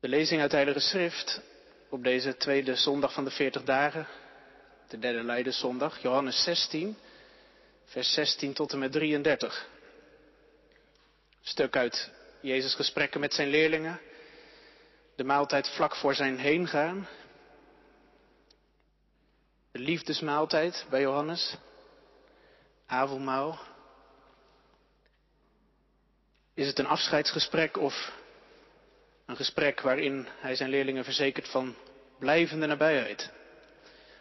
De lezing uit Heilige Schrift op deze tweede zondag van de 40 dagen, de derde Leidenszondag, Johannes 16, vers 16 tot en met 33. Stuk uit Jezus' gesprekken met zijn leerlingen, de maaltijd vlak voor zijn heengaan, de liefdesmaaltijd bij Johannes, avondmaal. Is het een afscheidsgesprek of een gesprek waarin hij zijn leerlingen verzekert van blijvende nabijheid?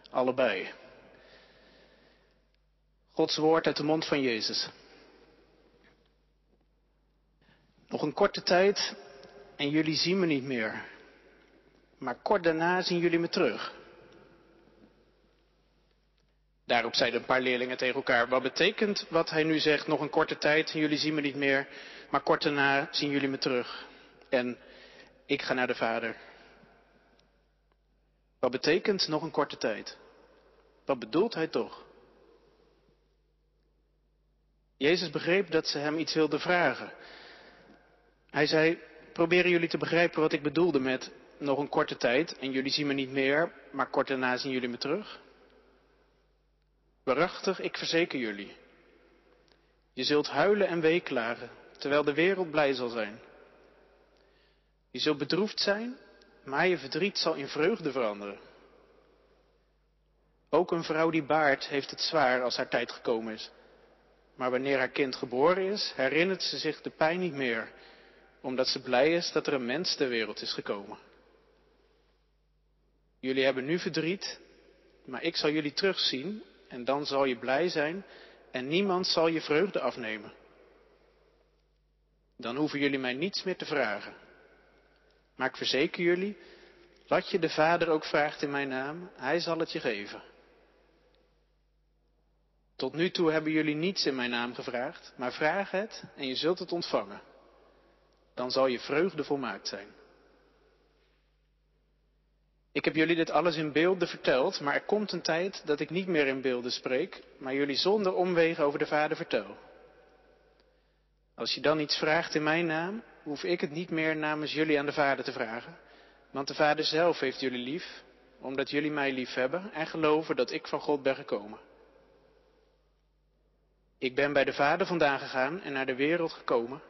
Allebei. Gods woord uit de mond van Jezus. Nog een korte tijd en jullie zien me niet meer. Maar kort daarna zien jullie me terug. Daarop zeiden een paar leerlingen tegen elkaar, wat betekent wat hij nu zegt, nog een korte tijd en jullie zien me niet meer, maar kort daarna zien jullie me terug. En ik ga naar de Vader. Wat betekent nog een korte tijd? Wat bedoelt hij toch? Jezus begreep dat ze hem iets wilden vragen. Hij zei, proberen jullie te begrijpen wat ik bedoelde met nog een korte tijd en jullie zien me niet meer, maar kort daarna zien jullie me terug? Waarachtig, ik verzeker jullie. Je zult huilen en weeklagen, terwijl de wereld blij zal zijn. Je zult bedroefd zijn, maar je verdriet zal in vreugde veranderen. Ook een vrouw die baart heeft het zwaar als haar tijd gekomen is. Maar wanneer haar kind geboren is, herinnert ze zich de pijn niet meer, omdat ze blij is dat er een mens ter wereld is gekomen. Jullie hebben nu verdriet, maar ik zal jullie terugzien en dan zal je blij zijn en niemand zal je vreugde afnemen. Dan hoeven jullie mij niets meer te vragen. Maar ik verzeker jullie, wat je de Vader ook vraagt in mijn naam, Hij zal het je geven. Tot nu toe hebben jullie niets in mijn naam gevraagd, maar vraag het en je zult het ontvangen. Dan zal je vreugde volmaakt zijn. Ik heb jullie dit alles in beelden verteld, maar er komt een tijd dat ik niet meer in beelden spreek, maar jullie zonder omwegen over de Vader vertel. Als je dan iets vraagt in mijn naam, hoef ik het niet meer namens jullie aan de Vader te vragen, want de Vader zelf heeft jullie lief, omdat jullie mij lief hebben en geloven dat ik van God ben gekomen. Ik ben bij de Vader vandaan gegaan en naar de wereld gekomen.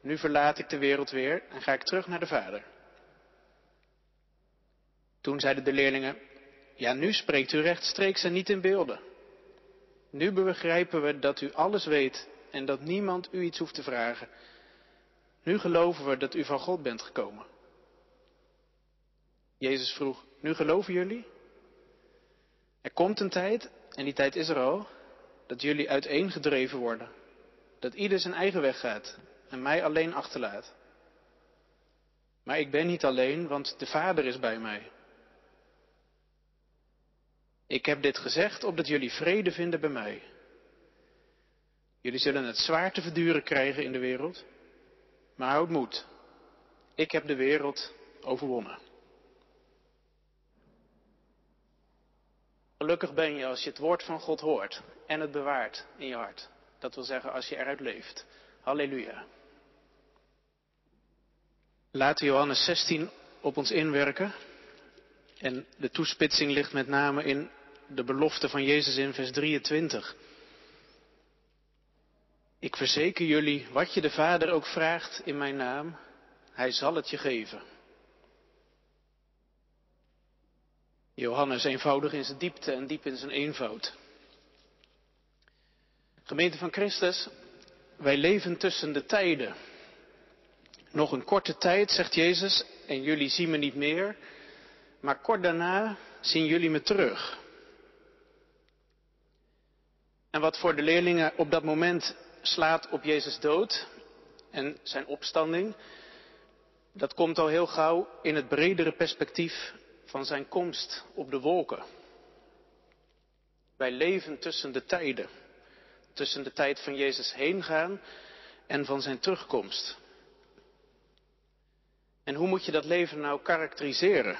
Nu verlaat ik de wereld weer en ga ik terug naar de Vader. Toen zeiden de leerlingen, ja nu spreekt u rechtstreeks en niet in beelden. Nu begrijpen we dat u alles weet en dat niemand u iets hoeft te vragen. Nu geloven we dat u van God bent gekomen. Jezus vroeg, nu geloven jullie? Er komt een tijd, en die tijd is er al, dat jullie uiteengedreven worden. Dat ieder zijn eigen weg gaat en mij alleen achterlaat. Maar ik ben niet alleen, want de Vader is bij mij. Ik heb dit gezegd opdat jullie vrede vinden bij mij. Jullie zullen het zwaar te verduren krijgen in de wereld, maar houd moed. Ik heb de wereld overwonnen. Gelukkig ben je als je het woord van God hoort en het bewaart in je hart. Dat wil zeggen als je eruit leeft. Halleluja. Laten Johannes 16 op ons inwerken. En de toespitsing ligt met name in de belofte van Jezus in vers 23. Ik verzeker jullie, wat je de Vader ook vraagt in mijn naam, hij zal het je geven. Johannes eenvoudig in zijn diepte en diep in zijn eenvoud. Gemeente van Christus, wij leven tussen de tijden. Nog een korte tijd, zegt Jezus, en jullie zien me niet meer, maar kort daarna zien jullie me terug. En wat voor de leerlingen op dat moment slaat op Jezus dood en zijn opstanding, dat komt al heel gauw in het bredere perspectief van zijn komst op de wolken. Wij leven tussen de tijden, tussen de tijd van Jezus heen gaan en van zijn terugkomst. En hoe moet je dat leven nou karakteriseren?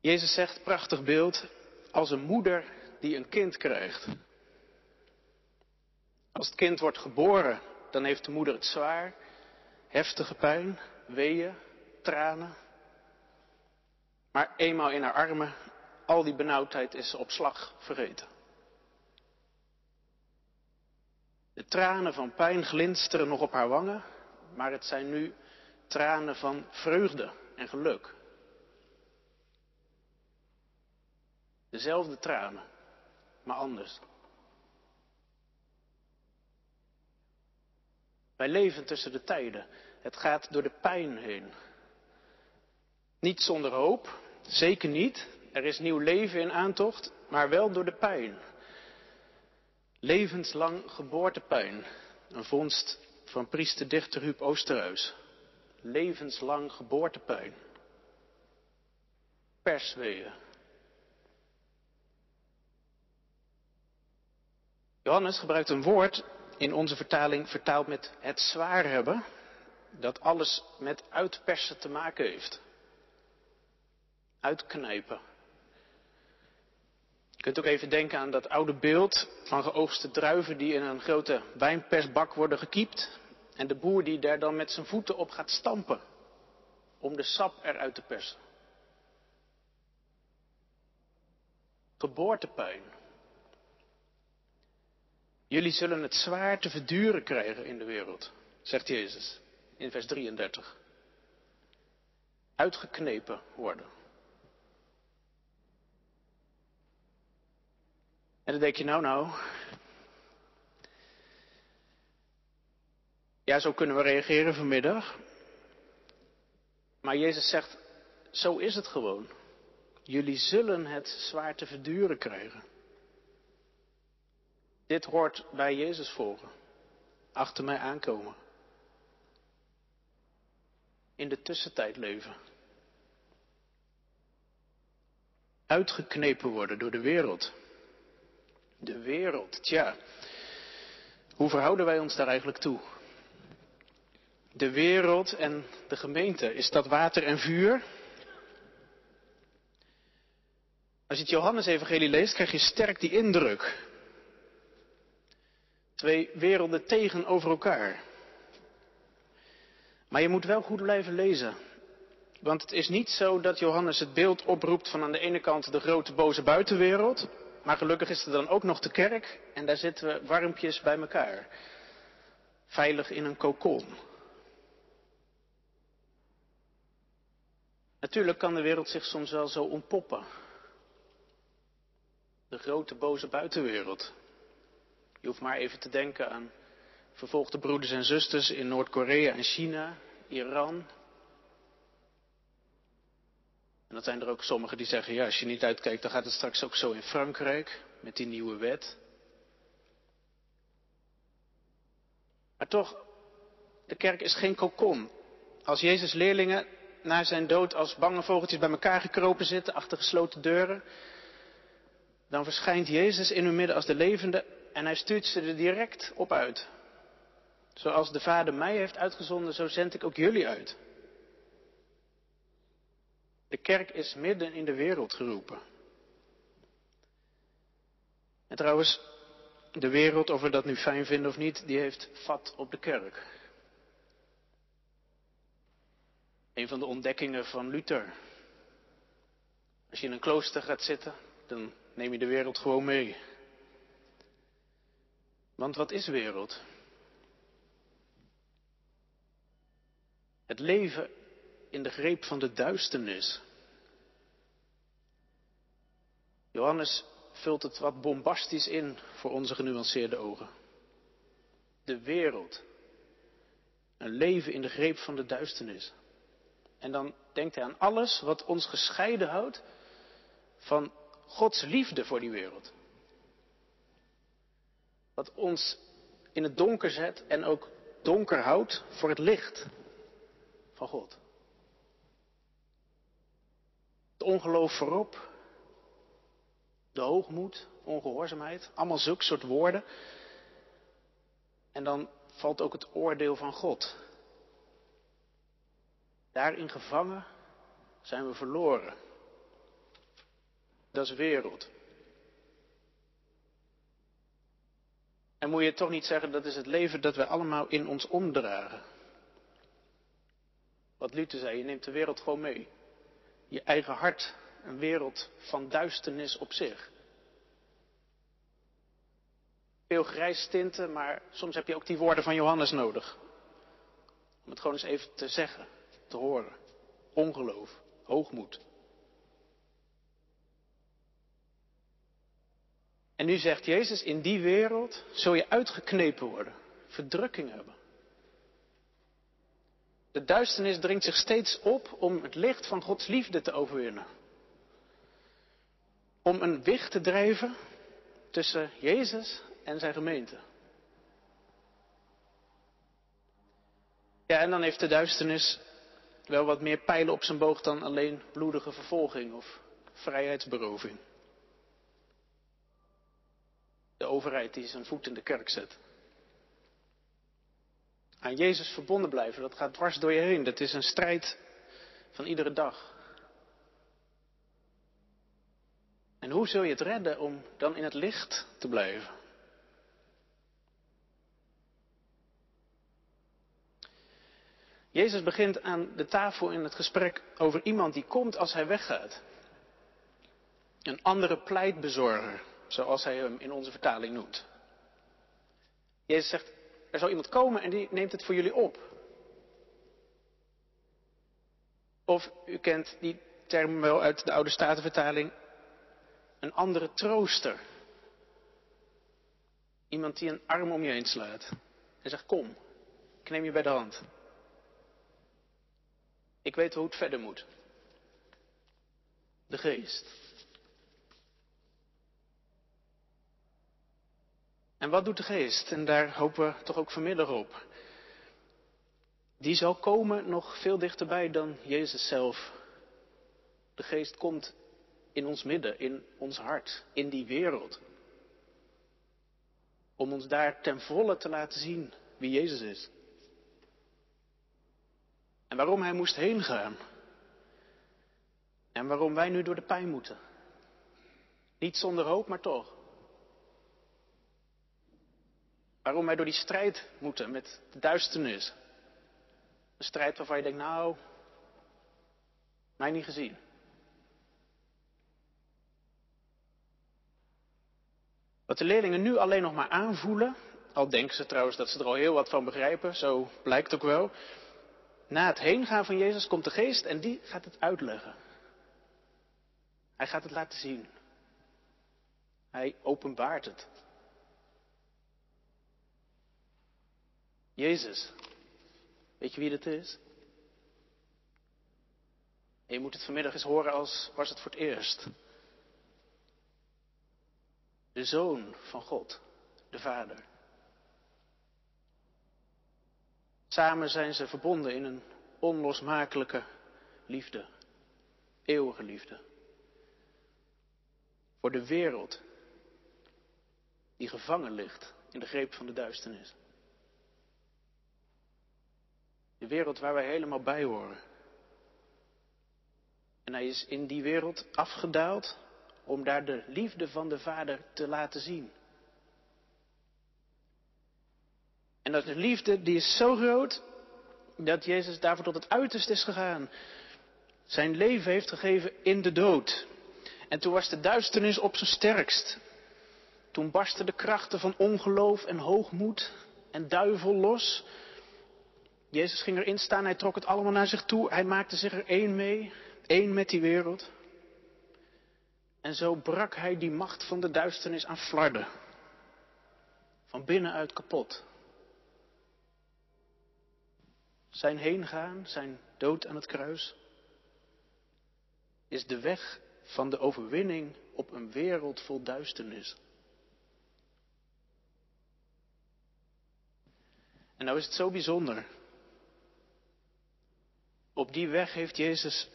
Jezus zegt, prachtig beeld, als een moeder die een kind krijgt. Als het kind wordt geboren, dan heeft de moeder het zwaar, heftige pijn, weeën, tranen. Maar eenmaal in haar armen, al die benauwdheid is op slag vergeten. De tranen van pijn glinsteren nog op haar wangen, maar het zijn nu tranen van vreugde en geluk. Dezelfde tranen, maar anders. Wij leven tussen de tijden. Het gaat door de pijn heen. Niet zonder hoop, zeker niet. Er is nieuw leven in aantocht, maar wel door de pijn. Levenslang geboortepijn. Een vondst van priester dichter Huub Oosterhuis. Levenslang geboortepijn. Persweeën. Johannes gebruikt een woord in onze vertaling vertaald met het zwaar hebben, dat alles met uitpersen te maken heeft. Uitknijpen. Je kunt ook even denken aan dat oude beeld van geoogste druiven die in een grote wijnpersbak worden gekiept. En de boer die daar dan met zijn voeten op gaat stampen om de sap eruit te persen. Geboortepijn. Jullie zullen het zwaar te verduren krijgen in de wereld, zegt Jezus in vers 33. Uitgeknepen worden. En dan denk je, nou, nou. Ja, zo kunnen we reageren vanmiddag. Maar Jezus zegt, zo is het gewoon. Jullie zullen het zwaar te verduren krijgen. Dit hoort bij Jezus volgen. Achter mij aankomen. In de tussentijd leven. Uitgeknepen worden door de wereld. De wereld, tja. Hoe verhouden wij ons daar eigenlijk toe? De wereld en de gemeente, is dat water en vuur? Als je het Johannes-evangelie leest, krijg je sterk die indruk. Twee werelden tegenover elkaar. Maar je moet wel goed blijven lezen. Want het is niet zo dat Johannes het beeld oproept van aan de ene kant de grote boze buitenwereld. Maar gelukkig is er dan ook nog de kerk en daar zitten we warmpjes bij elkaar. Veilig in een kokon. Natuurlijk kan de wereld zich soms wel zo ontpoppen. De grote boze buitenwereld. Je hoeft maar even te denken aan vervolgde broeders en zusters in Noord-Korea en China, Iran. En dan zijn er ook sommigen die zeggen, ja, als je niet uitkijkt, dan gaat het straks ook zo in Frankrijk met die nieuwe wet. Maar toch, de kerk is geen kokon. Als Jezus leerlingen na zijn dood als bange vogeltjes bij elkaar gekropen zitten achter gesloten deuren, dan verschijnt Jezus in hun midden als de levende en hij stuurt ze er direct op uit. Zoals de Vader mij heeft uitgezonden, zo zend ik ook jullie uit. De kerk is midden in de wereld geroepen. En trouwens, de wereld, of we dat nu fijn vinden of niet, die heeft vat op de kerk. Een van de ontdekkingen van Luther. Als je in een klooster gaat zitten, dan neem je de wereld gewoon mee. Want wat is wereld? Het leven in de greep van de duisternis. Johannes vult het wat bombastisch in voor onze genuanceerde ogen. De wereld. Een leven in de greep van de duisternis. En dan denkt hij aan alles wat ons gescheiden houdt van Gods liefde voor die wereld. Wat ons in het donker zet en ook donker houdt voor het licht van God. Het ongeloof voorop, de hoogmoed, ongehoorzaamheid, allemaal zulke soort woorden. En dan valt ook het oordeel van God. Daarin gevangen zijn we verloren. Dat is wereld. En moet je toch niet zeggen, dat is het leven dat we allemaal in ons omdragen. Wat Luther zei, je neemt de wereld gewoon mee. Je eigen hart, een wereld van duisternis op zich. Veel grijs tinten, maar soms heb je ook die woorden van Johannes nodig. Om het gewoon eens even te zeggen, te horen. Ongeloof, hoogmoed. En nu zegt Jezus, in die wereld zul je uitgeknepen worden, verdrukking hebben. De duisternis dringt zich steeds op om het licht van Gods liefde te overwinnen. Om een wicht te drijven tussen Jezus en zijn gemeente. Ja, en dan heeft de duisternis wel wat meer pijlen op zijn boog dan alleen bloedige vervolging of vrijheidsberoving. De overheid die zijn voet in de kerk zet. Aan Jezus verbonden blijven, dat gaat dwars door je heen. Dat is een strijd van iedere dag. En hoe zul je het redden om dan in het licht te blijven? Jezus begint aan de tafel in het gesprek over iemand die komt als hij weggaat. Een andere pleitbezorger, zoals hij hem in onze vertaling noemt. Jezus zegt, er zal iemand komen en die neemt het voor jullie op. Of u kent die term wel uit de oude statenvertaling, een andere trooster. Iemand die een arm om je heen slaat en zegt, kom, ik neem je bij de hand. Ik weet hoe het verder moet. De geest. En wat doet de geest? En daar hopen we toch ook vanmiddag op. Die zal komen nog veel dichterbij dan Jezus zelf. De geest komt in ons midden, in ons hart, in die wereld. Om ons daar ten volle te laten zien wie Jezus is. En waarom hij moest heen gaan. En waarom wij nu door de pijn moeten. Niet zonder hoop, maar toch. Waarom wij door die strijd moeten met de duisternis. Een strijd waarvan je denkt, nou, mij niet gezien. Wat de leerlingen nu alleen nog maar aanvoelen, al denken ze trouwens dat ze er al heel wat van begrijpen, zo blijkt ook wel, na het heengaan van Jezus komt de geest en die gaat het uitleggen. Hij gaat het laten zien. Hij openbaart het. Jezus, weet je wie dat is? Je moet het vanmiddag eens horen als was het voor het eerst. De Zoon van God, de Vader. Samen zijn ze verbonden in een onlosmakelijke liefde, eeuwige liefde. Voor de wereld die gevangen ligt in de greep van de duisternis. De wereld waar wij helemaal bij horen. En hij is in die wereld afgedaald om daar de liefde van de Vader te laten zien. En dat de liefde, die is zo groot, dat Jezus daarvoor tot het uiterste is gegaan. Zijn leven heeft gegeven in de dood. En toen was de duisternis op zijn sterkst. Toen barsten de krachten van ongeloof en hoogmoed en duivel los. Jezus ging erin staan, hij trok het allemaal naar zich toe. Hij maakte zich er één mee, één met die wereld. En zo brak hij die macht van de duisternis aan flarden. Van binnenuit kapot. Zijn heengaan, zijn dood aan het kruis, is de weg van de overwinning op een wereld vol duisternis. En nou is het zo bijzonder. Op die weg heeft Jezus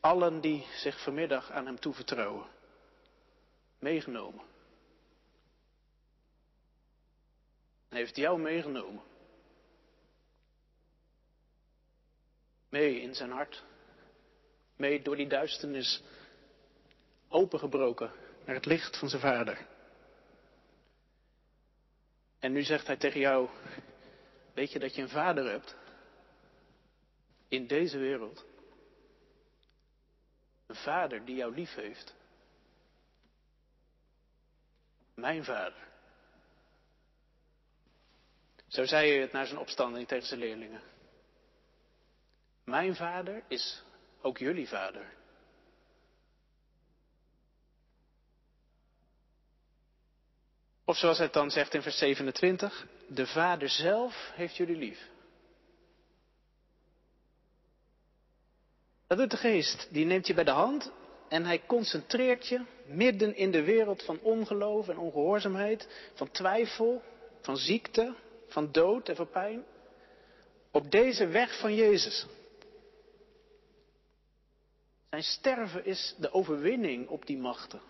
allen die zich vanmiddag aan Hem toevertrouwen, meegenomen. Hij heeft jou meegenomen. mee in zijn hart. Mee door die duisternis opengebroken naar het licht van zijn vader. En nu zegt hij tegen jou, weet je dat je een vader hebt? In deze wereld. Een vader die jou lief heeft. Mijn vader. Zo zei hij het naar zijn opstanding tegen zijn leerlingen. Mijn vader is ook jullie vader. Of zoals het dan zegt in vers 27, de Vader zelf heeft jullie lief. Dat doet de geest. Die neemt je bij de hand en hij concentreert je midden in de wereld van ongeloof en ongehoorzaamheid, van twijfel, van ziekte, van dood en van pijn, op deze weg van Jezus. Zijn sterven is de overwinning op die machten.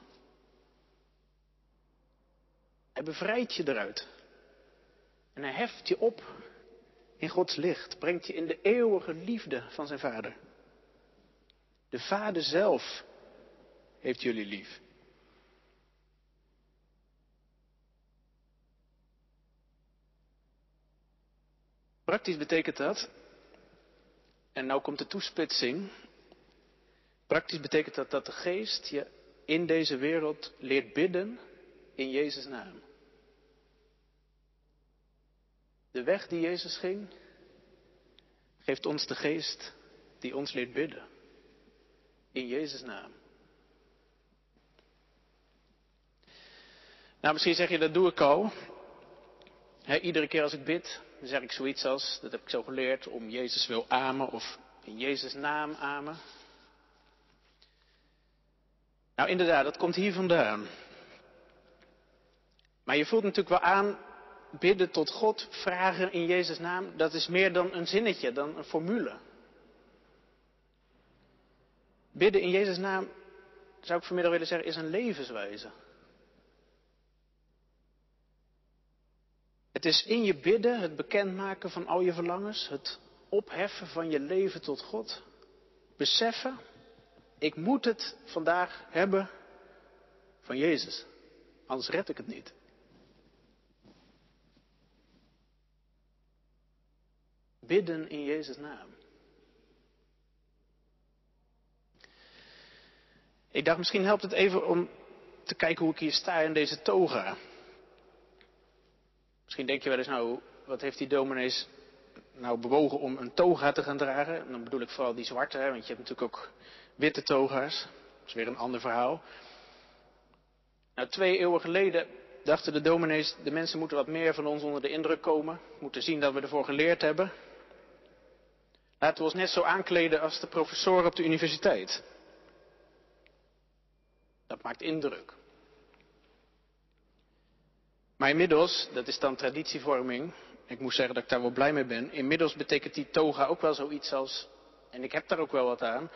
Hij bevrijdt je eruit. En hij heft je op in Gods licht, brengt je in de eeuwige liefde van zijn Vader. De Vader zelf heeft jullie lief. Praktisch betekent dat, en nou komt de toespitsing, praktisch betekent dat dat de geest je in deze wereld leert bidden in Jezus' naam. De weg die Jezus ging, geeft ons de geest die ons leert bidden. In Jezus' naam. Nou, misschien zeg je dat doe ik al. iedere keer als ik bid, dan zeg ik zoiets als, dat heb ik zo geleerd, om Jezus wil amen of in Jezus' naam amen. Nou, inderdaad, dat komt hier vandaan. Maar je voelt natuurlijk wel aan, bidden tot God, vragen in Jezus' naam, dat is meer dan een zinnetje, dan een formule. Bidden in Jezus' naam, zou ik vanmiddag willen zeggen, is een levenswijze. Het is in je bidden, het bekendmaken van al je verlangens, het opheffen van je leven tot God. Beseffen, ik moet het vandaag hebben van Jezus, anders red ik het niet. Bidden in Jezus' naam. Ik dacht, misschien helpt het even om te kijken hoe ik hier sta in deze toga. Misschien denk je wel eens, nou, wat heeft die dominees nou bewogen om een toga te gaan dragen? En dan bedoel ik vooral die zwarte, hè, want je hebt natuurlijk ook witte toga's. Dat is weer een ander verhaal. Nou, twee eeuwen geleden dachten de dominees, de mensen moeten wat meer van ons onder de indruk komen. Moeten zien dat we ervoor geleerd hebben. Laten we ons net zo aankleden als de professoren op de universiteit. Dat maakt indruk. Maar inmiddels, dat is dan traditievorming, ik moet zeggen dat ik daar wel blij mee ben, inmiddels betekent die toga ook wel zoiets als, en ik heb daar ook wel wat aan,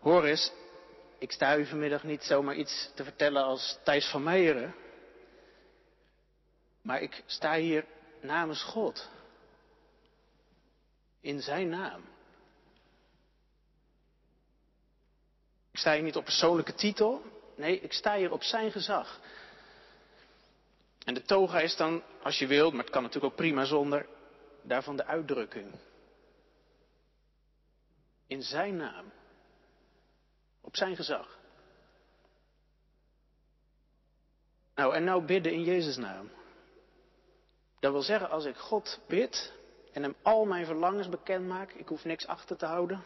hoor eens, ik sta u vanmiddag niet zomaar iets te vertellen als Thijs van Meijeren, maar ik sta hier namens God. In zijn naam. Ik sta hier niet op persoonlijke titel. Nee, ik sta hier op zijn gezag. En de toga is dan, als je wilt, maar het kan natuurlijk ook prima zonder, daarvan de uitdrukking. In zijn naam. Op zijn gezag. Nou, en nou bidden in Jezus' naam. Dat wil zeggen, als ik God bid en hem al mijn verlangens bekend maak, ik hoef niks achter te houden.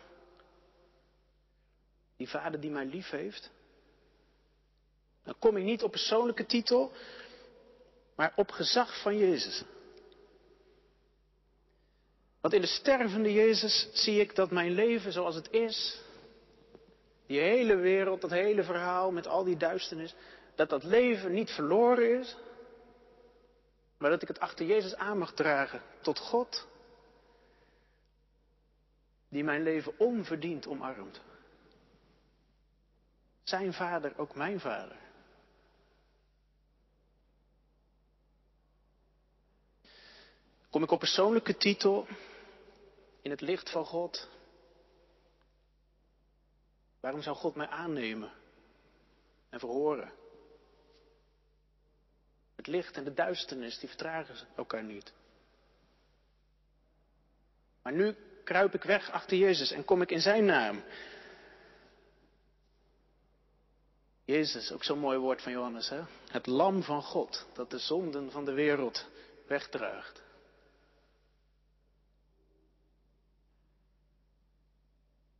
Die vader die mij lief heeft. Dan kom ik niet op persoonlijke titel, maar op gezag van Jezus. Want in de stervende Jezus zie ik dat mijn leven zoals het is, die hele wereld, dat hele verhaal met al die duisternis, dat dat leven niet verloren is, maar dat ik het achter Jezus aan mag dragen tot God, die mijn leven onverdiend omarmt. Zijn vader, ook mijn vader. Kom ik op persoonlijke titel in het licht van God? Waarom zou God mij aannemen en verhoren? Het licht en de duisternis, die vertragen elkaar niet. Maar nu kruip ik weg achter Jezus en kom ik in zijn naam. Jezus, ook zo'n mooi woord van Johannes, hè? Het lam van God dat de zonden van de wereld wegdraagt.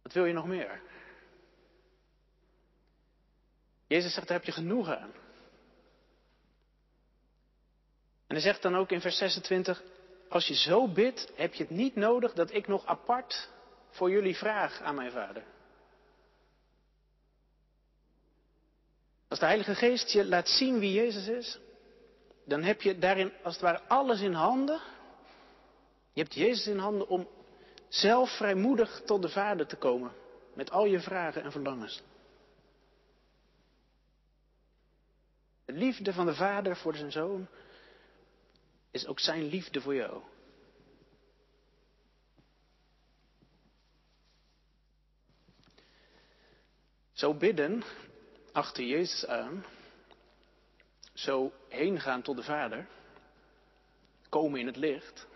Wat wil je nog meer? Jezus zegt, daar heb je genoeg aan. En hij zegt dan ook in vers 26, als je zo bidt, heb je het niet nodig dat ik nog apart voor jullie vraag aan mijn vader. Als de Heilige Geest je laat zien wie Jezus is, dan heb je daarin als het ware alles in handen. Je hebt Jezus in handen om zelf vrijmoedig tot de Vader te komen met al je vragen en verlangens. De liefde van de Vader voor zijn zoon is ook zijn liefde voor jou. Zo bidden achter Jezus aan, zo heen gaan tot de Vader, komen in het licht,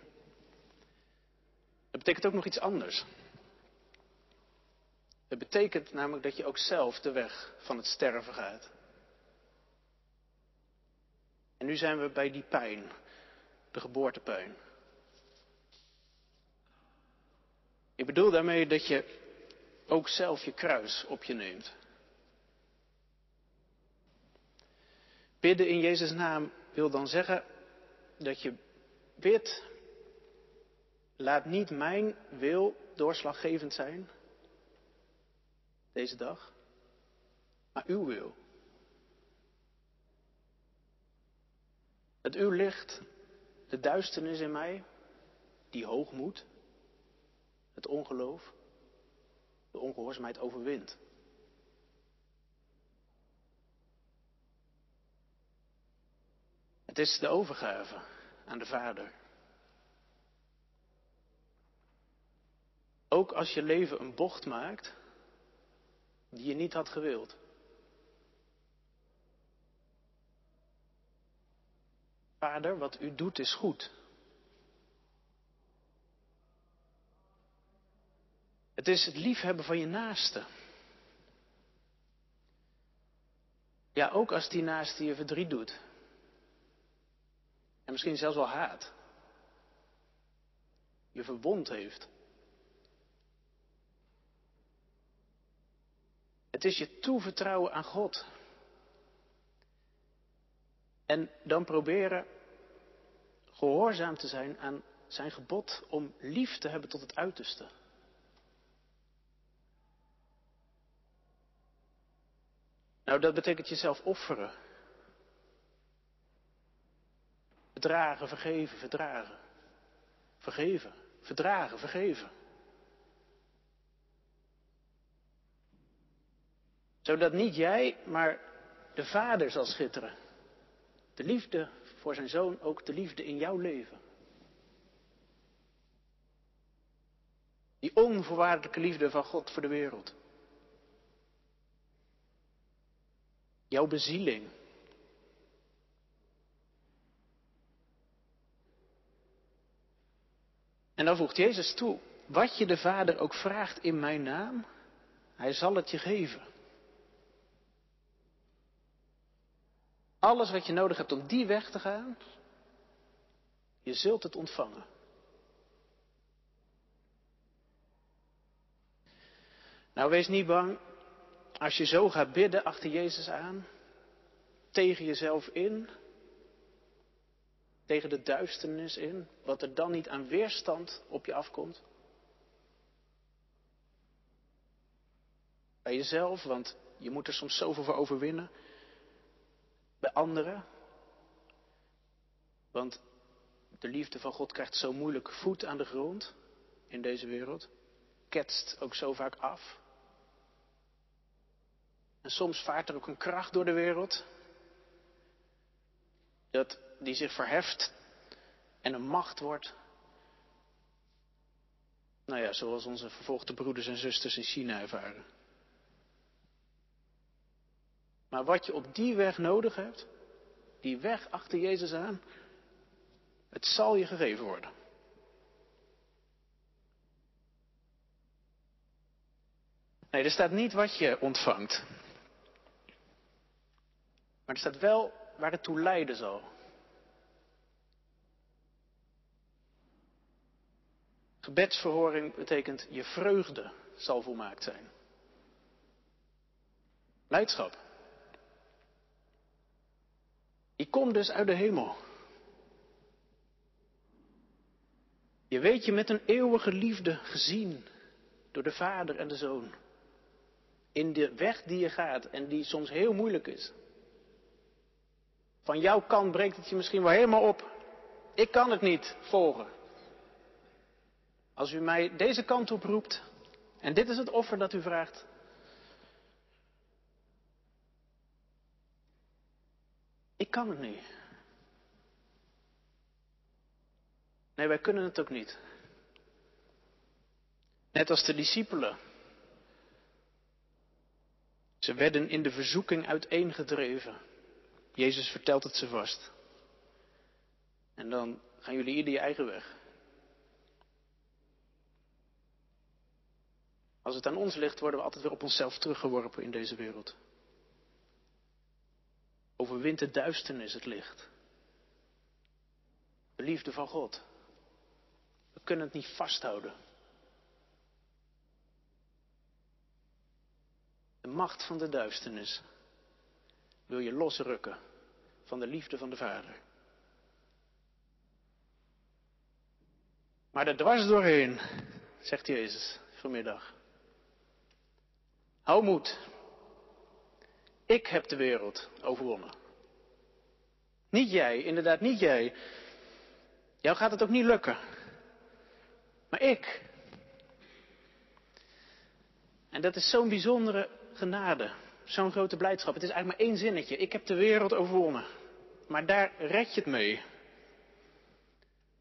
dat betekent ook nog iets anders. Het betekent namelijk dat je ook zelf de weg van het sterven gaat. En nu zijn we bij die pijn, de geboortepijn. Ik bedoel daarmee dat je ook zelf je kruis op je neemt. Bidden in Jezus' naam wil dan zeggen dat je bidt, laat niet mijn wil doorslaggevend zijn deze dag, maar uw wil. Het uw licht, de duisternis in mij, die hoogmoed, het ongeloof, de ongehoorzaamheid overwint. Het is de overgave aan de Vader. Ook als je leven een bocht maakt die je niet had gewild. Vader, wat u doet is goed. Het is het liefhebben van je naaste. Ja, ook als die naaste je verdriet doet. En misschien zelfs wel haat. Je verwond heeft. Het is je toevertrouwen aan God. En dan proberen gehoorzaam te zijn aan zijn gebod om lief te hebben tot het uiterste. Nou, dat betekent jezelf offeren. Verdragen, vergeven, verdragen. Vergeven, verdragen, vergeven. Zodat niet jij, maar de Vader zal schitteren. De liefde voor zijn zoon, ook de liefde in jouw leven. Die onvoorwaardelijke liefde van God voor de wereld. Jouw bezieling. En dan voegt Jezus toe, wat je de Vader ook vraagt in mijn naam, hij zal het je geven. Alles wat je nodig hebt om die weg te gaan, je zult het ontvangen. Nou, wees niet bang als je zo gaat bidden achter Jezus aan, tegen jezelf in, tegen de duisternis in, wat er dan niet aan weerstand op je afkomt. Bij jezelf, want je moet er soms zoveel voor overwinnen bij anderen. Want de liefde van God krijgt zo moeilijk voet aan de grond in deze wereld. Ketst ook zo vaak af. En soms vaart er ook een kracht door de wereld. Dat die zich verheft en een macht wordt. Nou ja, zoals onze vervolgde broeders en zusters in China ervaren. Maar wat je op die weg nodig hebt, die weg achter Jezus aan, het zal je gegeven worden. Nee, er staat niet wat je ontvangt. Maar er staat wel waar het toe leiden zal. Gebedsverhoring betekent je vreugde zal volmaakt zijn. Blijdschap. Die komt dus uit de hemel. Je weet je met een eeuwige liefde gezien door de Vader en de Zoon. In de weg die je gaat en die soms heel moeilijk is. Van jouw kant breekt het je misschien wel helemaal op. Ik kan het niet volgen. Als u mij deze kant op roept en dit is het offer dat u vraagt. Ik kan het niet. Nee, wij kunnen het ook niet. Net als de discipelen. Ze werden in de verzoeking uiteengedreven. Jezus vertelt het ze vast. En dan gaan jullie ieder je eigen weg. Als het aan ons ligt, worden we altijd weer op onszelf teruggeworpen in deze wereld. Overwint de duisternis het licht. De liefde van God. We kunnen het niet vasthouden. De macht van de duisternis wil je losrukken van de liefde van de Vader. Maar er dwars doorheen, zegt Jezus vanmiddag. Hou moed. Ik heb de wereld overwonnen. Niet jij, inderdaad niet jij. Jou gaat het ook niet lukken. Maar ik. En dat is zo'n bijzondere genade. Zo'n grote blijdschap. Het is eigenlijk maar één zinnetje. Ik heb de wereld overwonnen. Maar daar red je het mee.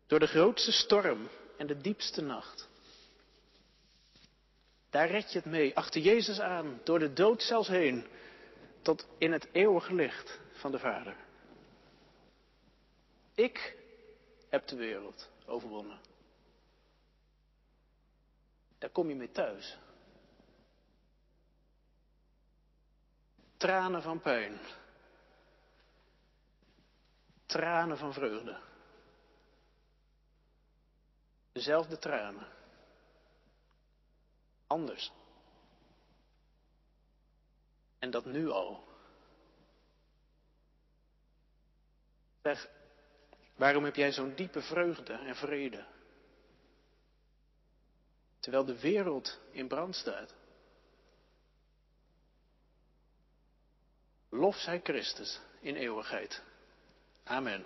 Door de grootste storm en de diepste nacht. Daar red je het mee. Achter Jezus aan. Door de dood zelfs heen. Tot in het eeuwige licht van de Vader. Ik heb de wereld overwonnen. Daar kom je mee thuis. Tranen van pijn. Tranen van vreugde. Dezelfde tranen. Anders. En dat nu al. Zeg, waarom heb jij zo'n diepe vreugde en vrede? Terwijl de wereld in brand staat. Lof zij Christus in eeuwigheid. Amen.